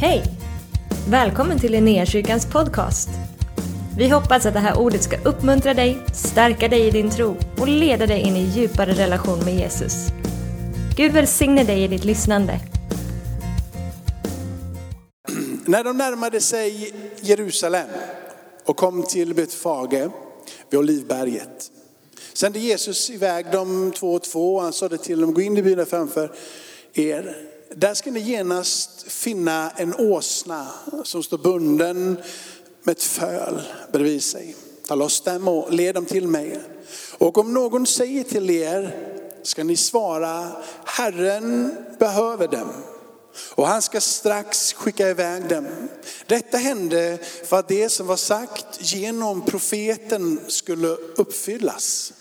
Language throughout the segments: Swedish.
Hej! Välkommen till Linnéakyrkans podcast. Vi hoppas att det här ordet ska uppmuntra dig, stärka dig i din tro och leda dig in i djupare relation med Jesus. Gud välsigne dig i ditt lyssnande. När de närmade sig Jerusalem och kom till Betfage vid Olivberget sände Jesus iväg dem två och två. Han sade till dem, gå in i byn framför er. Där ska ni genast finna en åsna som står bunden med ett föl bredvid sig. Ta loss dem och led dem till mig. Och om någon säger till er ska ni svara, Herren behöver dem. Och han ska strax skicka iväg dem. Detta hände för att det som var sagt genom profeten skulle uppfyllas.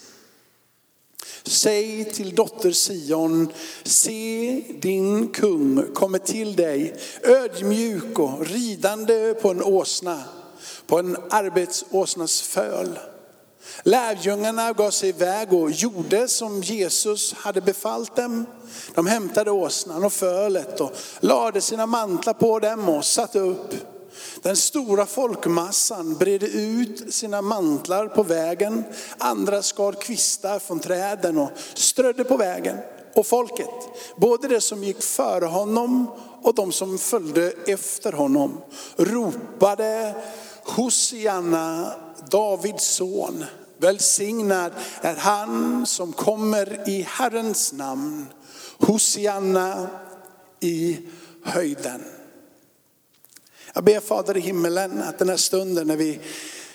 Säg till dotter Sion, se din kung kommer till dig, ödmjuk och ridande på en åsna, på en arbetsåsnas föl. Lärjungarna gav sig iväg och gjorde som Jesus hade befallt dem. De hämtade åsnan och fölet och lade sina mantlar på dem och satte upp. Den stora folkmassan bredde ut sina mantlar på vägen. Andra skar kvistar från träden och strödde på vägen. Och folket, både det som gick före honom och de som följde efter honom, ropade Hosianna, Davids son. Välsignad är han som kommer i Herrens namn. Hosianna i höjden. Jag ber Fader i himmelen att den här stunden när vi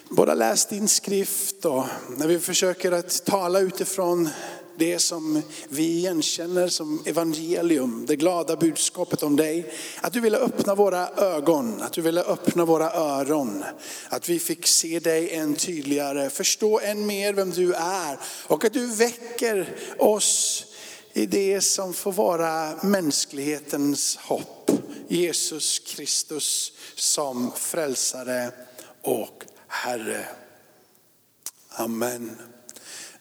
både läst din skrift och när vi försöker att tala utifrån det som vi igenkänner som evangelium, det glada budskapet om dig. Att du ville öppna våra ögon, att du ville öppna våra öron. Att vi fick se dig än tydligare, förstå än mer vem du är. Och att du väcker oss i det som får vara mänsklighetens hopp. Jesus Kristus som frälsare och Herre. Amen.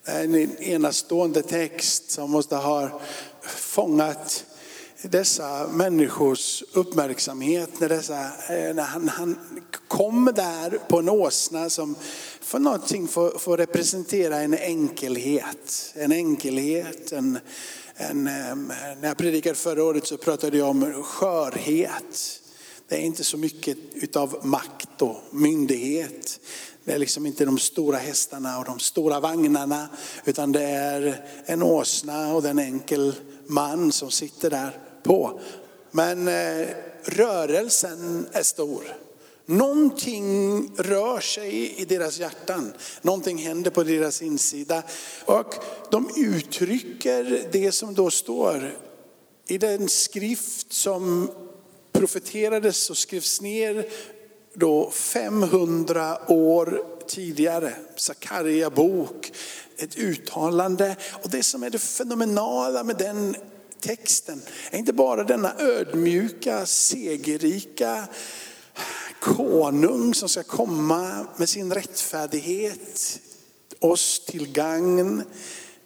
Det är en enastående text som måste ha fångat dessa människors uppmärksamhet när, dessa, eh, när han, han kom där på en åsna som för någonting får, får representera en enkelhet. En enkelhet, en, en, när jag predikade förra året så pratade jag om skörhet. Det är inte så mycket utav makt och myndighet. Det är liksom inte de stora hästarna och de stora vagnarna, utan det är en åsna och en enkel man som sitter där på. Men eh, rörelsen är stor. Någonting rör sig i deras hjärtan. Någonting händer på deras insida. Och de uttrycker det som då står i den skrift som profeterades och skrevs ner då 500 år tidigare. Sakarja bok, ett uttalande. Och det som är det fenomenala med den texten är inte bara denna ödmjuka, segerrika konung som ska komma med sin rättfärdighet oss till gagn.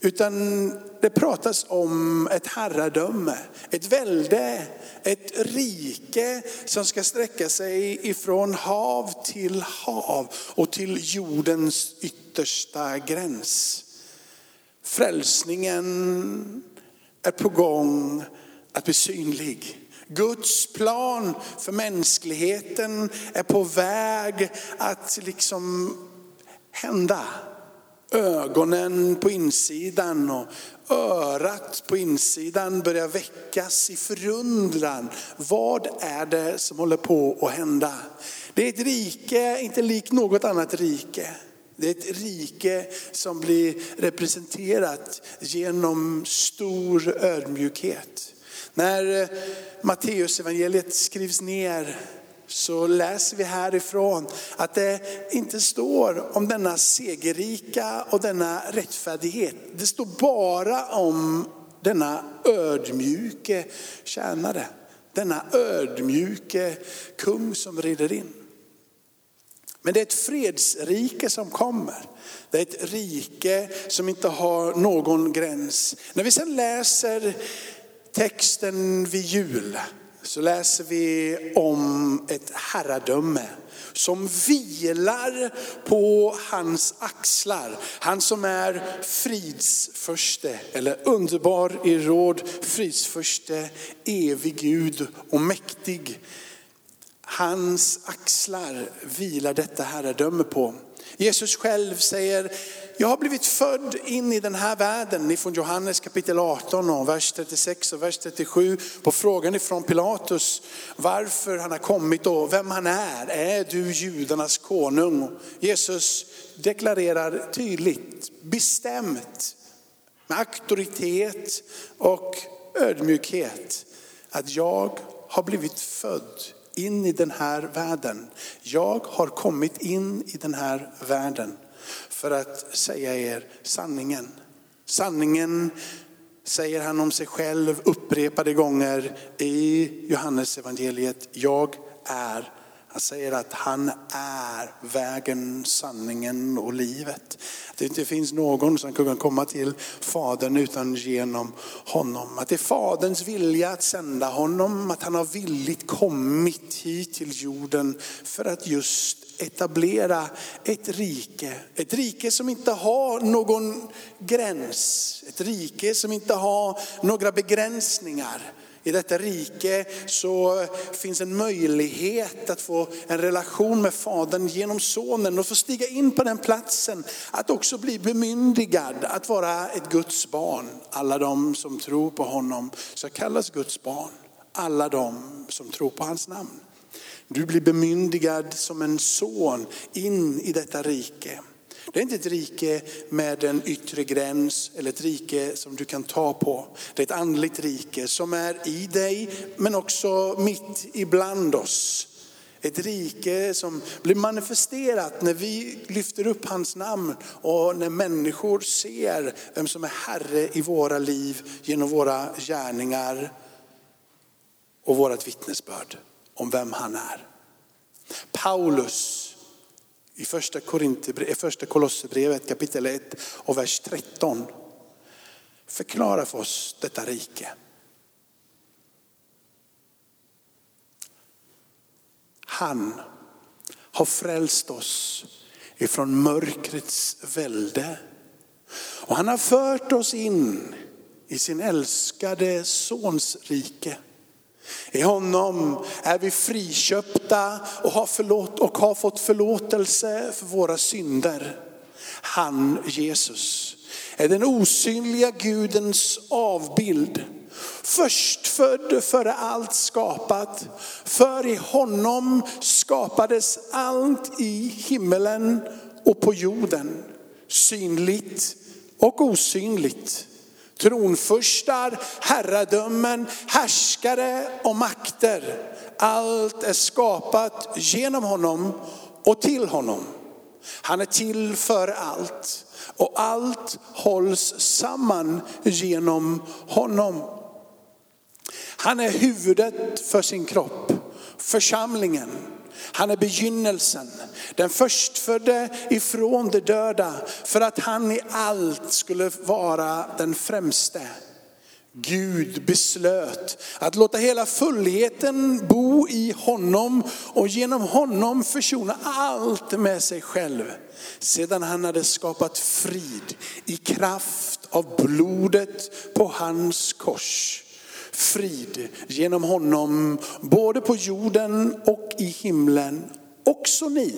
Utan det pratas om ett herradöme, ett välde, ett rike som ska sträcka sig ifrån hav till hav och till jordens yttersta gräns. Frälsningen är på gång att bli synlig. Guds plan för mänskligheten är på väg att liksom hända ögonen på insidan och örat på insidan börjar väckas i förundran. Vad är det som håller på att hända? Det är ett rike, inte likt något annat rike. Det är ett rike som blir representerat genom stor ödmjukhet. När eh, Matteus evangeliet skrivs ner så läser vi härifrån att det inte står om denna segerrika och denna rättfärdighet. Det står bara om denna ödmjuke tjänare. Denna ödmjuke kung som rider in. Men det är ett fredsrike som kommer. Det är ett rike som inte har någon gräns. När vi sen läser texten vid jul så läser vi om ett herradöme som vilar på hans axlar. Han som är fridsförste, eller underbar i råd, fridsförste, evig Gud och mäktig. Hans axlar vilar detta herradöme på. Jesus själv säger, jag har blivit född in i den här världen, ifrån Johannes kapitel 18 och vers 36 och vers 37. På frågan ifrån Pilatus varför han har kommit och vem han är. Är du judarnas konung? Jesus deklarerar tydligt, bestämt, med auktoritet och ödmjukhet att jag har blivit född in i den här världen. Jag har kommit in i den här världen för att säga er sanningen. Sanningen säger han om sig själv upprepade gånger i Johannes evangeliet. Jag är han säger att han är vägen, sanningen och livet. Att det inte finns någon som kan komma till Fadern utan genom honom. Att det är Faderns vilja att sända honom, att han har villigt kommit hit till jorden för att just etablera ett rike. Ett rike som inte har någon gräns. Ett rike som inte har några begränsningar. I detta rike så finns en möjlighet att få en relation med Fadern genom Sonen och få stiga in på den platsen. Att också bli bemyndigad att vara ett Guds barn. Alla de som tror på honom ska kallas Guds barn. Alla de som tror på hans namn. Du blir bemyndigad som en son in i detta rike. Det är inte ett rike med en yttre gräns eller ett rike som du kan ta på. Det är ett andligt rike som är i dig men också mitt ibland oss. Ett rike som blir manifesterat när vi lyfter upp hans namn och när människor ser vem som är Herre i våra liv genom våra gärningar och vårat vittnesbörd om vem han är. Paulus i första, eh, första Kolosserbrevet kapitel 1 och vers 13 förklarar för oss detta rike. Han har frälst oss ifrån mörkrets välde. Och han har fört oss in i sin älskade sons rike. I honom är vi friköpta och har, förlåt, och har fått förlåtelse för våra synder. Han, Jesus, är den osynliga Gudens avbild. Förstfödd före allt skapat. För i honom skapades allt i himmelen och på jorden. Synligt och osynligt tronfurstar, herradömen, härskare och makter. Allt är skapat genom honom och till honom. Han är till för allt och allt hålls samman genom honom. Han är huvudet för sin kropp, församlingen. Han är begynnelsen, den förstfödde ifrån de döda för att han i allt skulle vara den främste. Gud beslöt att låta hela fullheten bo i honom och genom honom försona allt med sig själv. Sedan han hade skapat frid i kraft av blodet på hans kors frid genom honom, både på jorden och i himlen. Också ni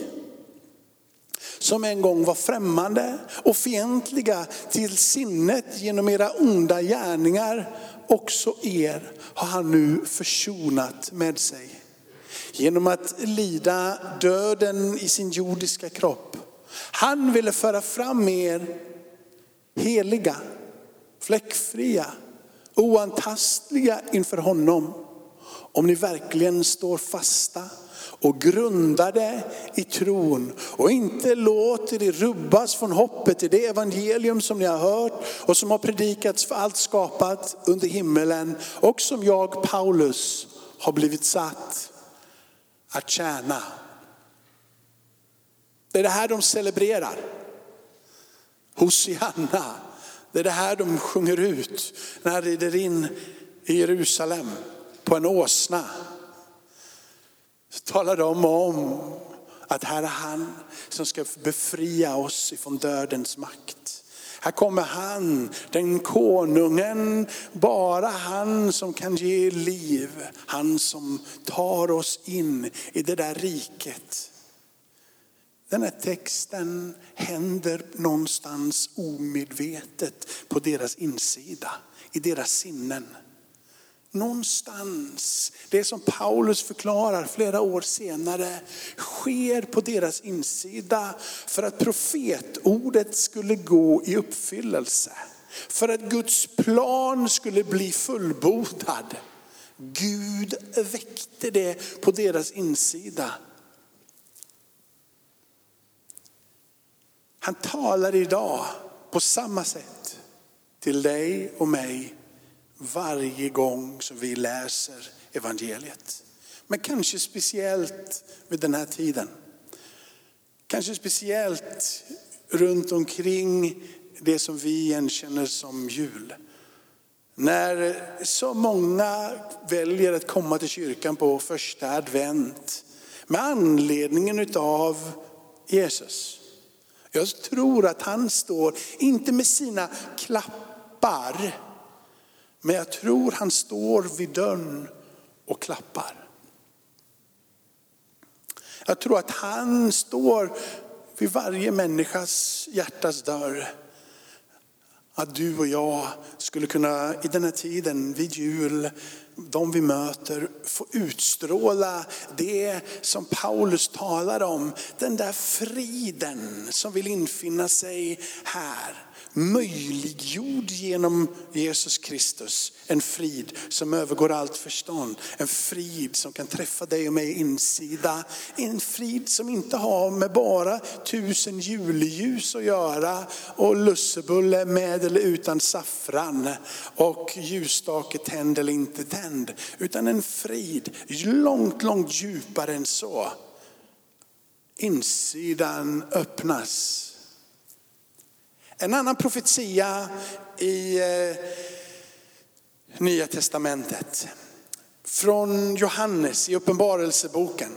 som en gång var främmande och fientliga till sinnet genom era onda gärningar, också er har han nu försonat med sig. Genom att lida döden i sin jordiska kropp. Han ville föra fram er heliga, fläckfria, oantastliga inför honom. Om ni verkligen står fasta och grundade i tron och inte låter er rubbas från hoppet i det evangelium som ni har hört och som har predikats för allt skapat under himmelen och som jag Paulus har blivit satt att tjäna. Det är det här de celebrerar. Hosianna. Det är det här de sjunger ut när de rider in i Jerusalem. på en åsna. Så talar de om att här är han som ska befria oss ifrån dödens makt. Här kommer han, den konungen, bara han som kan ge liv. Han som tar oss in i det där riket. Den här texten händer någonstans omedvetet på deras insida, i deras sinnen. Någonstans, det som Paulus förklarar flera år senare, sker på deras insida för att profetordet skulle gå i uppfyllelse. För att Guds plan skulle bli fullbordad. Gud väckte det på deras insida. Han talar idag på samma sätt till dig och mig varje gång som vi läser evangeliet. Men kanske speciellt vid den här tiden. Kanske speciellt runt omkring det som vi igenkänner som jul. När så många väljer att komma till kyrkan på första advent med anledningen av Jesus. Jag tror att han står, inte med sina klappar, men jag tror han står vid dörren och klappar. Jag tror att han står vid varje människas hjärtas dörr. Att du och jag skulle kunna i den här tiden vid jul, de vi möter, får utstråla det som Paulus talar om. Den där friden som vill infinna sig här möjliggjord genom Jesus Kristus. En frid som övergår allt förstånd. En frid som kan träffa dig och mig insida. En frid som inte har med bara tusen julljus att göra och lussebulle med eller utan saffran och ljusstake tänd eller inte tänd. Utan en frid långt, långt djupare än så. Insidan öppnas en annan profetia i eh, Nya Testamentet. Från Johannes i Uppenbarelseboken.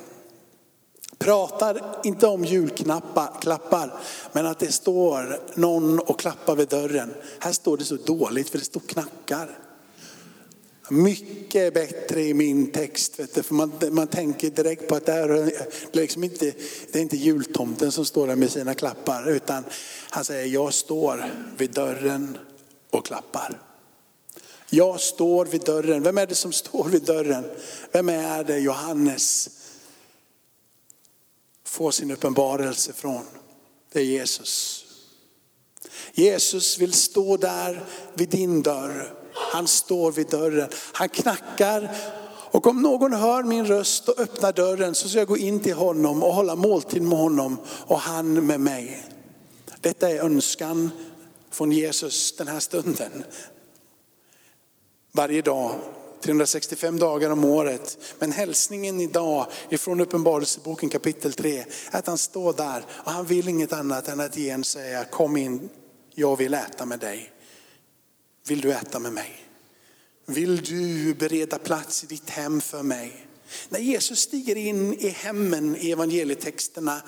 Pratar inte om julklappar, men att det står någon och klappar vid dörren. Här står det så dåligt för det står knackar. Mycket bättre i min text, vet du, för man, man tänker direkt på att det, är, liksom inte, det är inte jultomten som står där med sina klappar, utan han säger jag står vid dörren och klappar. Jag står vid dörren. Vem är det som står vid dörren? Vem är det Johannes får sin uppenbarelse från? Det är Jesus. Jesus vill stå där vid din dörr han står vid dörren. Han knackar och om någon hör min röst och öppnar dörren så ska jag gå in till honom och hålla måltid med honom och han med mig. Detta är önskan från Jesus den här stunden. Varje dag, 365 dagar om året. Men hälsningen idag ifrån Uppenbarelseboken kapitel 3 är att han står där och han vill inget annat än att igen säga kom in, jag vill äta med dig. Vill du äta med mig? Vill du bereda plats i ditt hem för mig? När Jesus stiger in i hemmen i evangelietexterna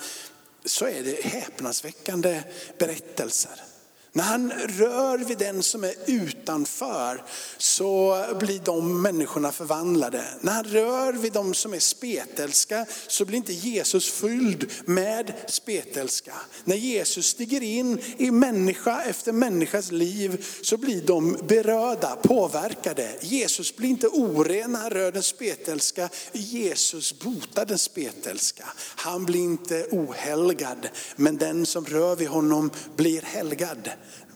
så är det häpnadsväckande berättelser. När han rör vid den som är utanför så blir de människorna förvandlade. När han rör vid de som är spetälska så blir inte Jesus fylld med spetälska. När Jesus stiger in i människa efter människas liv så blir de berörda, påverkade. Jesus blir inte oren när han rör den spetälska. Jesus botar den spetälska. Han blir inte ohelgad, men den som rör vid honom blir helgad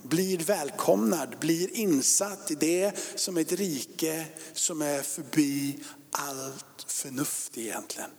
blir välkomnad, blir insatt i det som är ett rike som är förbi allt förnuft egentligen.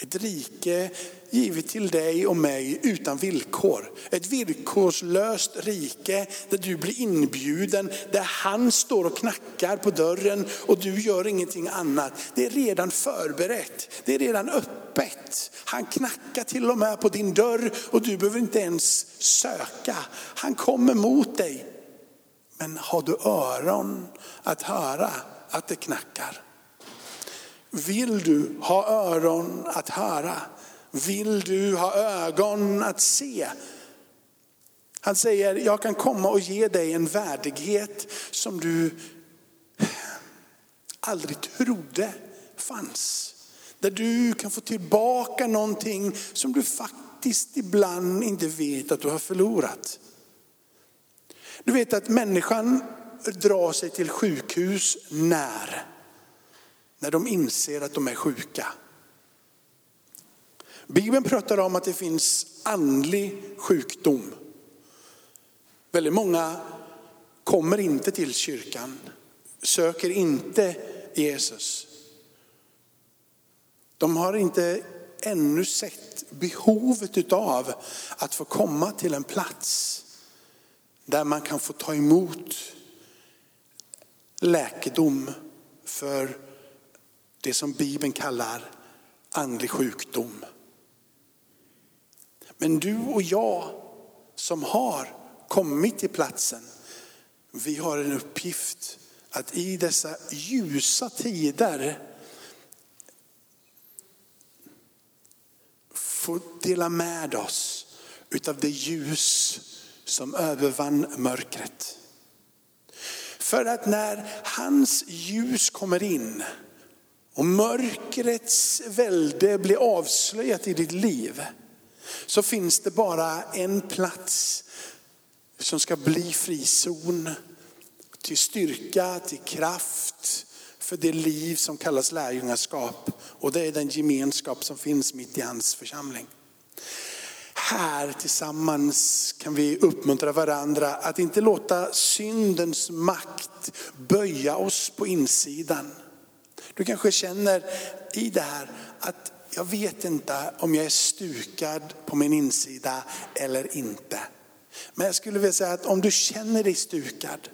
Ett rike givet till dig och mig utan villkor. Ett villkorslöst rike där du blir inbjuden, där han står och knackar på dörren och du gör ingenting annat. Det är redan förberett, det är redan öppet. Han knackar till och med på din dörr och du behöver inte ens söka. Han kommer mot dig. Men har du öron att höra att det knackar? Vill du ha öron att höra? Vill du ha ögon att se? Han säger, jag kan komma och ge dig en värdighet som du aldrig trodde fanns. Där du kan få tillbaka någonting som du faktiskt ibland inte vet att du har förlorat. Du vet att människan drar sig till sjukhus när? När de inser att de är sjuka. Bibeln pratar om att det finns andlig sjukdom. Väldigt många kommer inte till kyrkan, söker inte Jesus. De har inte ännu sett behovet av att få komma till en plats där man kan få ta emot läkedom för det som Bibeln kallar andlig sjukdom. Men du och jag som har kommit till platsen, vi har en uppgift att i dessa ljusa tider få dela med oss utav det ljus som övervann mörkret. För att när hans ljus kommer in och mörkrets välde blir avslöjat i ditt liv, så finns det bara en plats som ska bli frizon till styrka, till kraft för det liv som kallas lärjungaskap. Och det är den gemenskap som finns mitt i hans församling. Här tillsammans kan vi uppmuntra varandra att inte låta syndens makt böja oss på insidan. Du kanske känner i det här att jag vet inte om jag är stukad på min insida eller inte. Men jag skulle vilja säga att om du känner dig stukad,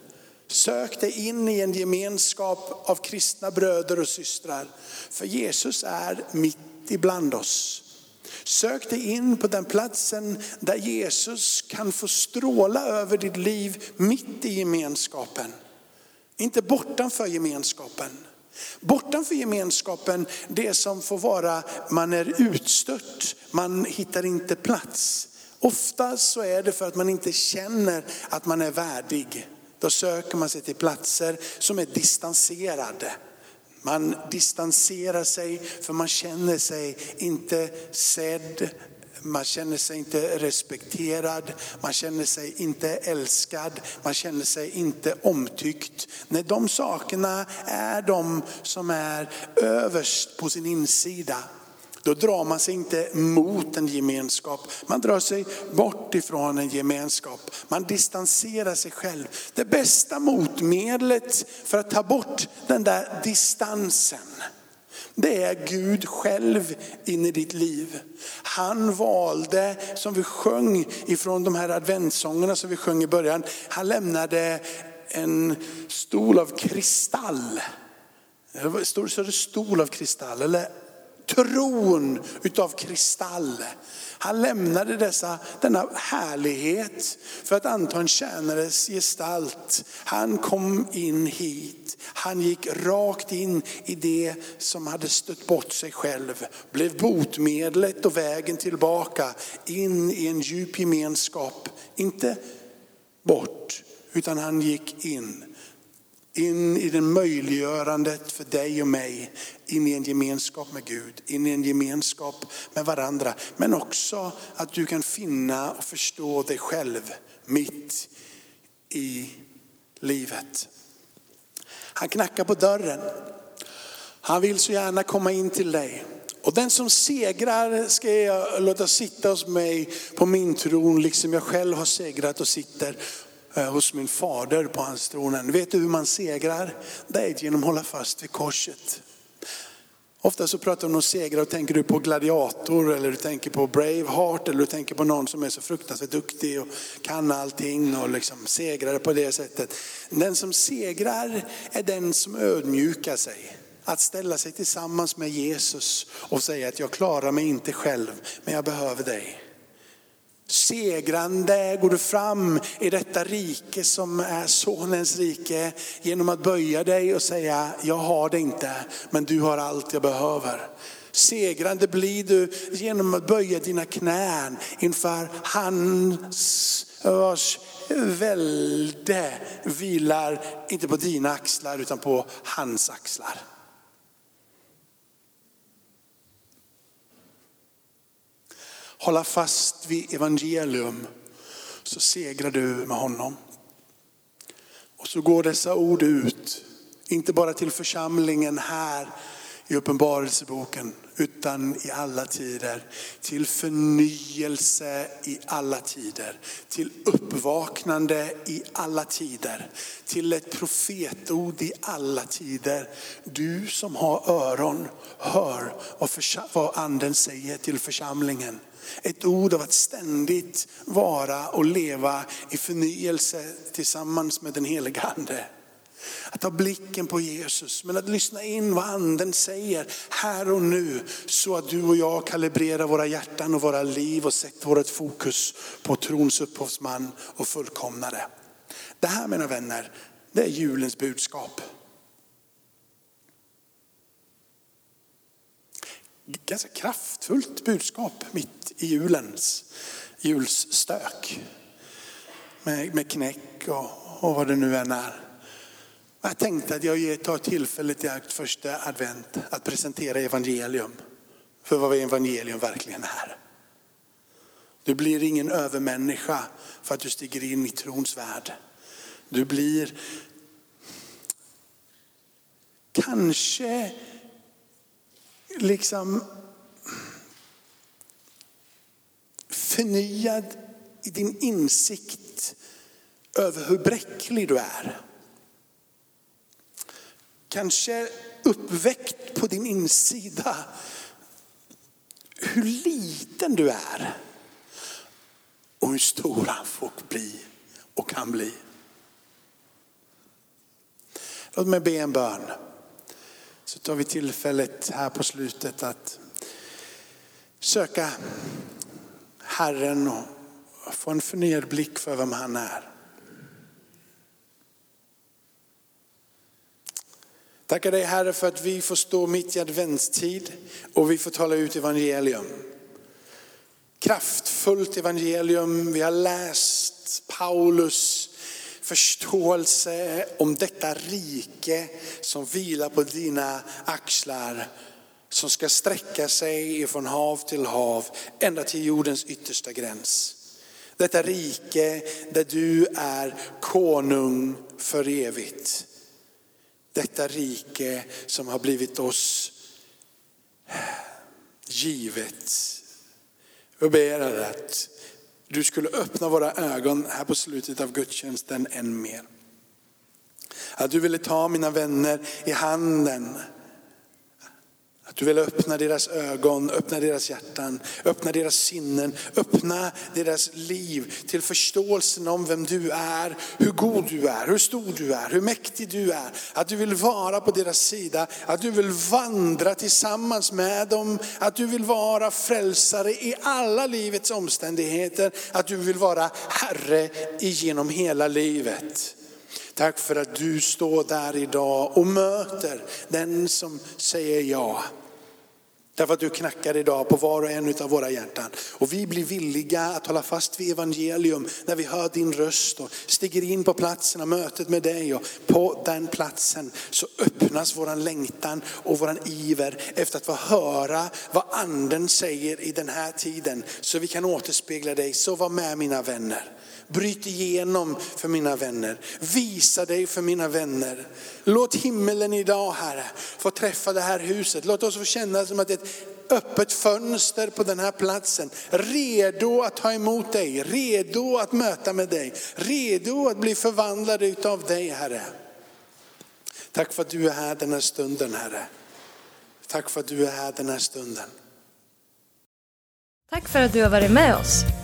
sök dig in i en gemenskap av kristna bröder och systrar. För Jesus är mitt ibland oss. Sök dig in på den platsen där Jesus kan få stråla över ditt liv mitt i gemenskapen. Inte bortanför gemenskapen. Bortanför gemenskapen, det som får vara, man är utstött, man hittar inte plats. Ofta så är det för att man inte känner att man är värdig. Då söker man sig till platser som är distanserade. Man distanserar sig för man känner sig inte sedd, man känner sig inte respekterad, man känner sig inte älskad, man känner sig inte omtyckt. Nej, de sakerna är de som är överst på sin insida. Då drar man sig inte mot en gemenskap. Man drar sig bort ifrån en gemenskap. Man distanserar sig själv. Det bästa motmedlet för att ta bort den där distansen, det är Gud själv in i ditt liv. Han valde, som vi sjöng ifrån de här adventssångerna som vi sjöng i början, han lämnade en stol av kristall. Så det stol av kristall eller tron utav kristall. Han lämnade dessa, denna härlighet för att anta en tjänares gestalt. Han kom in hit. Han gick rakt in i det som hade stött bort sig själv. Blev botmedlet och vägen tillbaka in i en djup gemenskap. Inte bort, utan han gick in in i det möjliggörandet för dig och mig, in i en gemenskap med Gud, in i en gemenskap med varandra. Men också att du kan finna och förstå dig själv mitt i livet. Han knackar på dörren. Han vill så gärna komma in till dig. Och den som segrar ska jag låta sitta hos mig på min tron, liksom jag själv har segrat och sitter Eh, hos min fader på hans tronen. Vet du hur man segrar? Det är genom att hålla fast vid korset. Ofta så pratar man om segrar och tänker du på gladiator eller du tänker på Braveheart eller du tänker på någon som är så fruktansvärt duktig och kan allting och liksom segrar på det sättet. Den som segrar är den som ödmjukar sig. Att ställa sig tillsammans med Jesus och säga att jag klarar mig inte själv men jag behöver dig. Segrande går du fram i detta rike som är sonens rike genom att böja dig och säga, jag har det inte, men du har allt jag behöver. Segrande blir du genom att böja dina knän inför hans vars välde vilar inte på dina axlar utan på hans axlar. Hålla fast vid evangelium så segrar du med honom. Och så går dessa ord ut, inte bara till församlingen här i Uppenbarelseboken, utan i alla tider. Till förnyelse i alla tider. Till uppvaknande i alla tider. Till ett profetord i alla tider. Du som har öron, hör vad anden säger till församlingen. Ett ord av att ständigt vara och leva i förnyelse tillsammans med den helige Ande. Att ha blicken på Jesus, men att lyssna in vad anden säger här och nu. Så att du och jag kalibrerar våra hjärtan och våra liv och sätter vårt fokus på trons upphovsman och fullkomnare. Det här mina vänner, det är julens budskap. Ganska kraftfullt budskap mitt i julens julsstök. Med, med knäck och, och vad det nu än är. Jag tänkte att jag tar tillfället i akt första advent att presentera evangelium. För vad evangelium verkligen är. Du blir ingen övermänniska för att du stiger in i trons värld. Du blir kanske liksom förnyad i din insikt över hur bräcklig du är. Kanske uppväckt på din insida hur liten du är och hur stor han får bli och kan bli. Låt mig be en bön. Så tar vi tillfället här på slutet att söka Herren och få en förnyad blick för vem han är. Tackar dig Herre för att vi får stå mitt i adventstid och vi får tala ut evangelium. Kraftfullt evangelium. Vi har läst Paulus förståelse om detta rike som vilar på dina axlar. Som ska sträcka sig från hav till hav ända till jordens yttersta gräns. Detta rike där du är konung för evigt. Detta rike som har blivit oss givet. Jag ber att du skulle öppna våra ögon här på slutet av gudstjänsten än mer. Att du ville ta mina vänner i handen att du vill öppna deras ögon, öppna deras hjärtan, öppna deras sinnen, öppna deras liv till förståelsen om vem du är, hur god du är, hur stor du är, hur mäktig du är. Att du vill vara på deras sida, att du vill vandra tillsammans med dem, att du vill vara frälsare i alla livets omständigheter, att du vill vara Herre genom hela livet. Tack för att du står där idag och möter den som säger ja. Därför att du knackar idag på var och en av våra hjärtan. Och vi blir villiga att hålla fast vid evangelium när vi hör din röst och stiger in på platsen och mötet med dig. Och på den platsen så öppnas våran längtan och våran iver efter att få höra vad anden säger i den här tiden. Så vi kan återspegla dig. Så var med mina vänner. Bryt igenom för mina vänner. Visa dig för mina vänner. Låt himmelen idag Herre få träffa det här huset. Låt oss få känna som att ett öppet fönster på den här platsen. Redo att ta emot dig, redo att möta med dig, redo att bli förvandlade utav dig Herre. Tack för att du är här den här stunden Herre. Tack för att du är här den här stunden. Tack för att du har varit med oss.